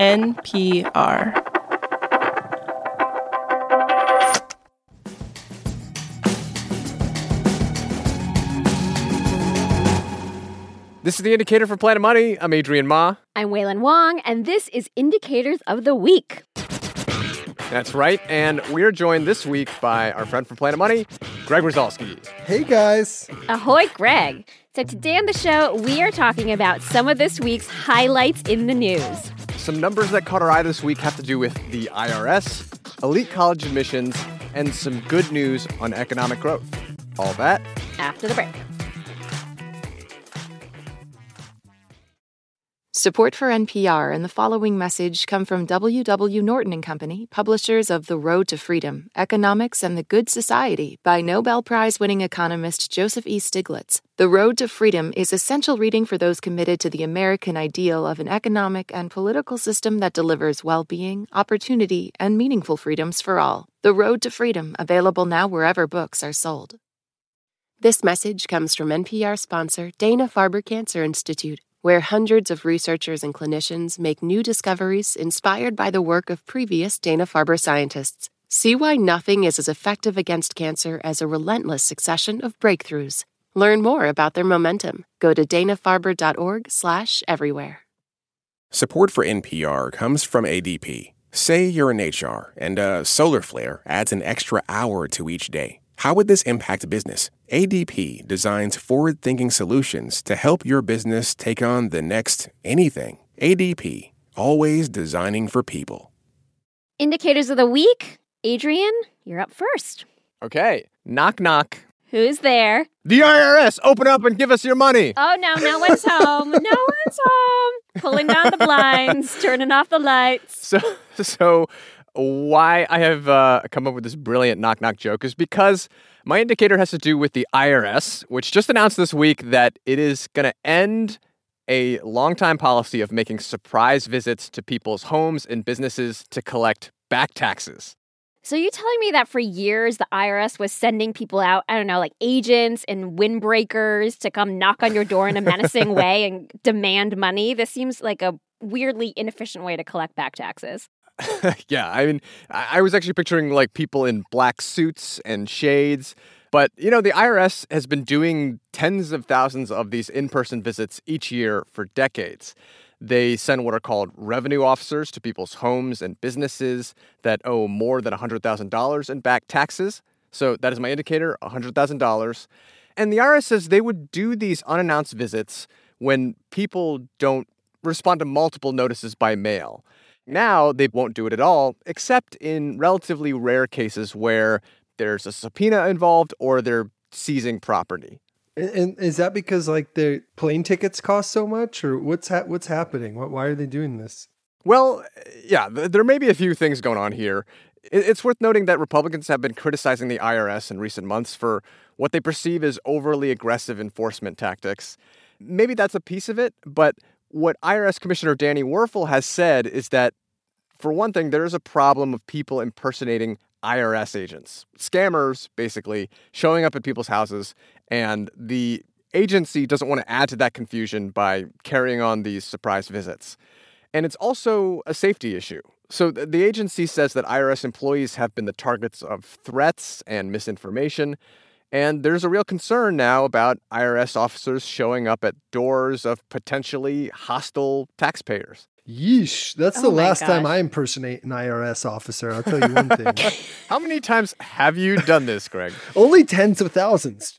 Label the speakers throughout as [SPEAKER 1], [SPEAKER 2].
[SPEAKER 1] NPR.
[SPEAKER 2] This is the indicator for Planet Money. I'm Adrian Ma.
[SPEAKER 3] I'm Wailin Wong, and this is Indicators of the Week.
[SPEAKER 2] That's right. And we're joined this week by our friend from Planet Money, Greg Rosalsky.
[SPEAKER 4] Hey, guys.
[SPEAKER 3] Ahoy, Greg. So, today on the show, we are talking about some of this week's highlights in the news.
[SPEAKER 2] Some numbers that caught our eye this week have to do with the IRS, elite college admissions, and some good news on economic growth. All that
[SPEAKER 3] after the break.
[SPEAKER 5] Support for NPR and the following message come from W.W. Norton and Company, publishers of The Road to Freedom: Economics and the Good Society by Nobel Prize-winning economist Joseph E. Stiglitz. The Road to Freedom is essential reading for those committed to the American ideal of an economic and political system that delivers well-being, opportunity, and meaningful freedoms for all. The Road to Freedom, available now wherever books are sold. This message comes from NPR sponsor Dana Farber Cancer Institute where hundreds of researchers and clinicians make new discoveries inspired by the work of previous Dana Farber scientists. See why nothing is as effective against cancer as a relentless succession of breakthroughs. Learn more about their momentum. Go to danafarber.org/everywhere.
[SPEAKER 6] Support for NPR comes from ADP. Say you're in HR and a solar flare adds an extra hour to each day. How would this impact business? ADP designs forward thinking solutions to help your business take on the next anything. ADP, always designing for people.
[SPEAKER 3] Indicators of the week. Adrian, you're up first.
[SPEAKER 2] Okay. Knock, knock.
[SPEAKER 3] Who's there?
[SPEAKER 2] The IRS. Open up and give us your money.
[SPEAKER 3] Oh, no, no one's home. No one's home. Pulling down the blinds, turning off the lights.
[SPEAKER 2] So, so why I have uh, come up with this brilliant knock knock joke is because my indicator has to do with the IRS, which just announced this week that it is going to end a longtime policy of making surprise visits to people's homes and businesses to collect back taxes.
[SPEAKER 3] So you telling me that for years the IRS was sending people out, I don't know, like agents and windbreakers to come knock on your door in a menacing way and demand money? This seems like a weirdly inefficient way to collect back taxes.
[SPEAKER 2] yeah, I mean, I was actually picturing like people in black suits and shades. But, you know, the IRS has been doing tens of thousands of these in person visits each year for decades. They send what are called revenue officers to people's homes and businesses that owe more than $100,000 in back taxes. So that is my indicator $100,000. And the IRS says they would do these unannounced visits when people don't respond to multiple notices by mail. Now they won't do it at all, except in relatively rare cases where there's a subpoena involved or they're seizing property.
[SPEAKER 4] And, is that because like the plane tickets cost so much, or what's ha- what's happening? What, why are they doing this?
[SPEAKER 2] Well, yeah, there may be a few things going on here. It's worth noting that Republicans have been criticizing the IRS in recent months for what they perceive as overly aggressive enforcement tactics. Maybe that's a piece of it, but what IRS Commissioner Danny Werfel has said is that, for one thing, there is a problem of people impersonating IRS agents, scammers, basically, showing up at people's houses, and the agency doesn't want to add to that confusion by carrying on these surprise visits. And it's also a safety issue. So the agency says that IRS employees have been the targets of threats and misinformation. And there's a real concern now about IRS officers showing up at doors of potentially hostile taxpayers.
[SPEAKER 4] Yeesh. That's oh the last gosh. time I impersonate an IRS officer. I'll tell you one thing.
[SPEAKER 2] How many times have you done this, Greg?
[SPEAKER 4] Only tens of thousands.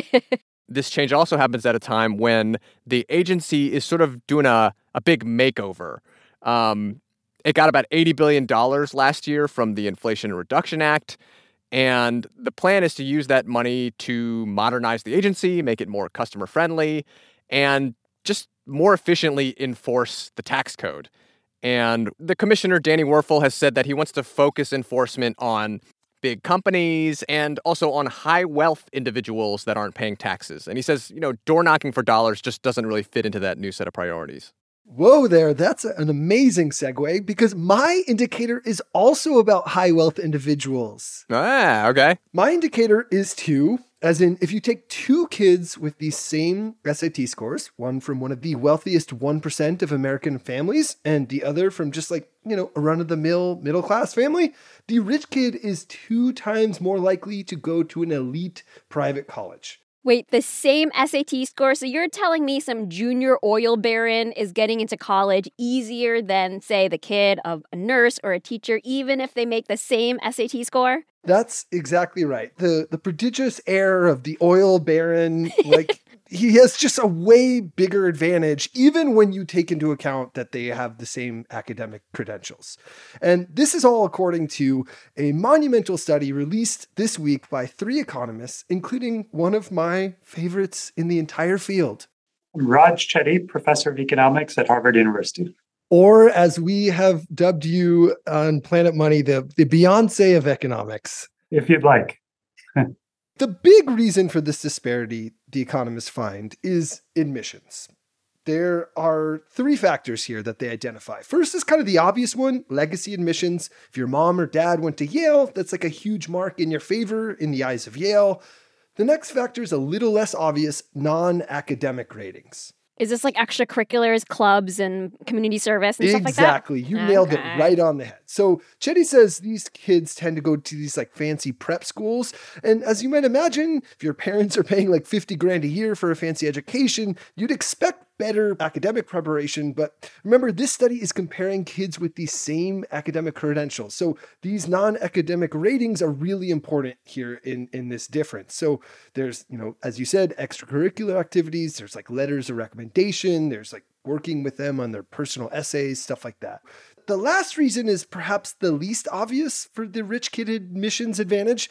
[SPEAKER 2] this change also happens at a time when the agency is sort of doing a, a big makeover. Um, it got about $80 billion last year from the Inflation Reduction Act. And the plan is to use that money to modernize the agency, make it more customer friendly, and just more efficiently enforce the tax code. And the commissioner, Danny Werfel, has said that he wants to focus enforcement on big companies and also on high wealth individuals that aren't paying taxes. And he says, you know, door knocking for dollars just doesn't really fit into that new set of priorities.
[SPEAKER 4] Whoa, there. That's an amazing segue because my indicator is also about high wealth individuals.
[SPEAKER 2] Ah, okay.
[SPEAKER 4] My indicator is two, As in, if you take two kids with the same SAT scores, one from one of the wealthiest 1% of American families, and the other from just like, you know, a run of the mill middle class family, the rich kid is two times more likely to go to an elite private college.
[SPEAKER 3] Wait, the same SAT score? So you're telling me some junior oil baron is getting into college easier than, say, the kid of a nurse or a teacher, even if they make the same SAT score?
[SPEAKER 4] That's exactly right. The the prodigious heir of the oil baron, like he has just a way bigger advantage, even when you take into account that they have the same academic credentials. And this is all according to a monumental study released this week by three economists, including one of my favorites in the entire field.
[SPEAKER 1] Raj Chetty, professor of economics at Harvard University.
[SPEAKER 4] Or as we have dubbed you on Planet Money, the, the Beyonce of economics.
[SPEAKER 1] If you'd like.
[SPEAKER 4] The big reason for this disparity, the economists find, is admissions. There are three factors here that they identify. First is kind of the obvious one legacy admissions. If your mom or dad went to Yale, that's like a huge mark in your favor in the eyes of Yale. The next factor is a little less obvious non academic ratings.
[SPEAKER 3] Is this like extracurriculars, clubs, and community service and
[SPEAKER 4] exactly.
[SPEAKER 3] stuff like that?
[SPEAKER 4] Exactly. You okay. nailed it right on the head. So Chetty says these kids tend to go to these like fancy prep schools. And as you might imagine, if your parents are paying like 50 grand a year for a fancy education, you'd expect better academic preparation. But remember, this study is comparing kids with the same academic credentials. So these non-academic ratings are really important here in, in this difference. So there's, you know, as you said, extracurricular activities, there's like letters of recommendation, there's like working with them on their personal essays, stuff like that. The last reason is perhaps the least obvious for the rich kid admissions advantage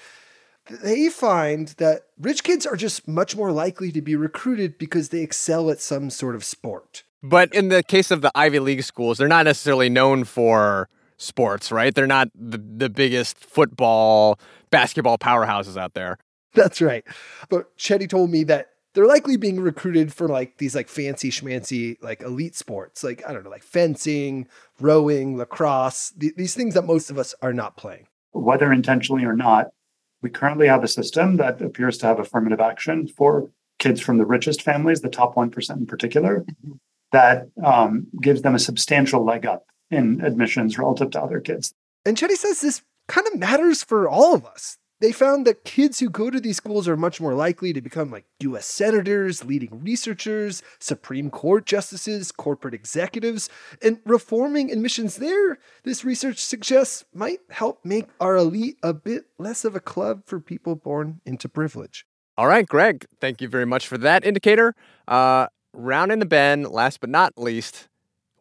[SPEAKER 4] they find that rich kids are just much more likely to be recruited because they excel at some sort of sport.
[SPEAKER 2] But in the case of the Ivy League schools, they're not necessarily known for sports, right? They're not the, the biggest football, basketball powerhouses out there.
[SPEAKER 4] That's right. But Chetty told me that they're likely being recruited for like these like fancy schmancy like elite sports, like I don't know, like fencing, rowing, lacrosse, th- these things that most of us are not playing.
[SPEAKER 1] Whether intentionally or not, we currently have a system that appears to have affirmative action for kids from the richest families, the top 1% in particular, mm-hmm. that um, gives them a substantial leg up in admissions relative to other kids.
[SPEAKER 4] And Chetty says this kind of matters for all of us they found that kids who go to these schools are much more likely to become like US senators, leading researchers, Supreme Court justices, corporate executives, and reforming admissions there, this research suggests might help make our elite a bit less of a club for people born into privilege.
[SPEAKER 2] All right, Greg, thank you very much for that indicator. Uh, round in the bend, last but not least,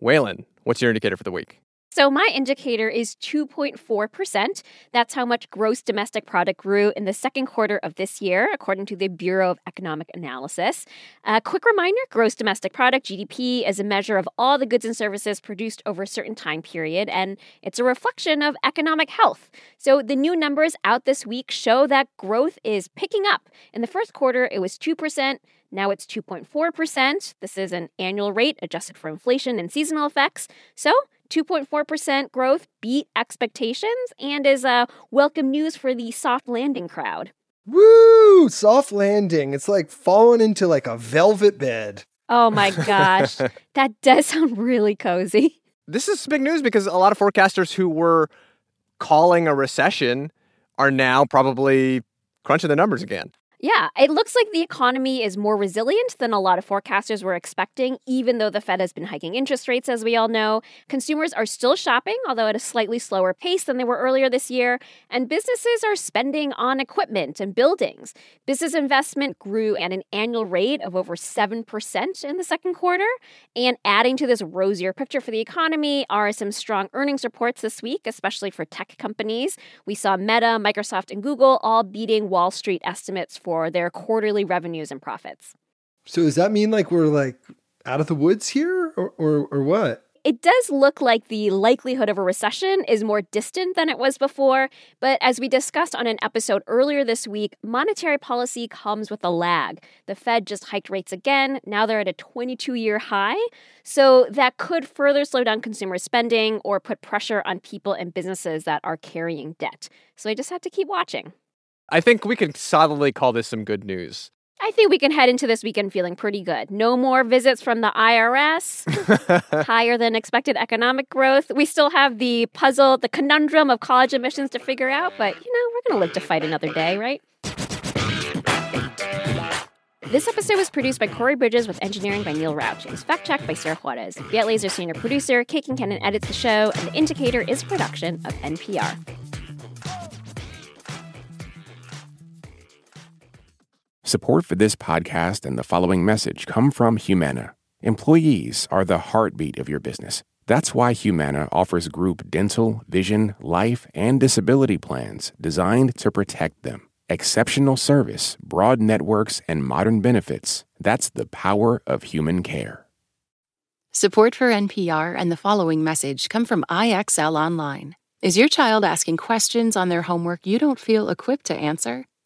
[SPEAKER 2] Wailin, what's your indicator for the week?
[SPEAKER 3] So my indicator is 2.4%. That's how much gross domestic product grew in the second quarter of this year, according to the Bureau of Economic Analysis. A quick reminder gross domestic product, GDP, is a measure of all the goods and services produced over a certain time period, and it's a reflection of economic health. So the new numbers out this week show that growth is picking up. In the first quarter, it was 2%. Now it's 2.4%. This is an annual rate adjusted for inflation and seasonal effects. So 2.4% growth beat expectations and is uh, welcome news for the soft landing crowd.
[SPEAKER 4] Woo! Soft landing. It's like falling into like a velvet bed.
[SPEAKER 3] Oh my gosh. that does sound really cozy.
[SPEAKER 2] This is big news because a lot of forecasters who were calling a recession are now probably crunching the numbers again.
[SPEAKER 3] Yeah, it looks like the economy is more resilient than a lot of forecasters were expecting, even though the Fed has been hiking interest rates, as we all know. Consumers are still shopping, although at a slightly slower pace than they were earlier this year, and businesses are spending on equipment and buildings. Business investment grew at an annual rate of over 7% in the second quarter. And adding to this rosier picture for the economy are some strong earnings reports this week, especially for tech companies. We saw Meta, Microsoft, and Google all beating Wall Street estimates for for their quarterly revenues and profits.
[SPEAKER 4] So does that mean like we're like out of the woods here or or, or what?
[SPEAKER 3] It does look like the likelihood of a recession is more distant than it was before, but as we discussed on an episode earlier this week, monetary policy comes with a lag. The Fed just hiked rates again. Now they're at a 22 year high. So that could further slow down consumer spending or put pressure on people and businesses that are carrying debt. So I just have to keep watching.
[SPEAKER 2] I think we can solidly call this some good news.
[SPEAKER 3] I think we can head into this weekend feeling pretty good. No more visits from the IRS, higher than expected economic growth. We still have the puzzle, the conundrum of college admissions to figure out, but you know, we're going to live to fight another day, right? This episode was produced by Corey Bridges with engineering by Neil Rauch. It was fact checked by Sarah Juarez. Get Laser senior producer, Kate Concannon edits the show, and The Indicator is a production of NPR.
[SPEAKER 6] Support for this podcast and the following message come from Humana. Employees are the heartbeat of your business. That's why Humana offers group dental, vision, life, and disability plans designed to protect them. Exceptional service, broad networks, and modern benefits. That's the power of human care.
[SPEAKER 5] Support for NPR and the following message come from IXL Online. Is your child asking questions on their homework you don't feel equipped to answer?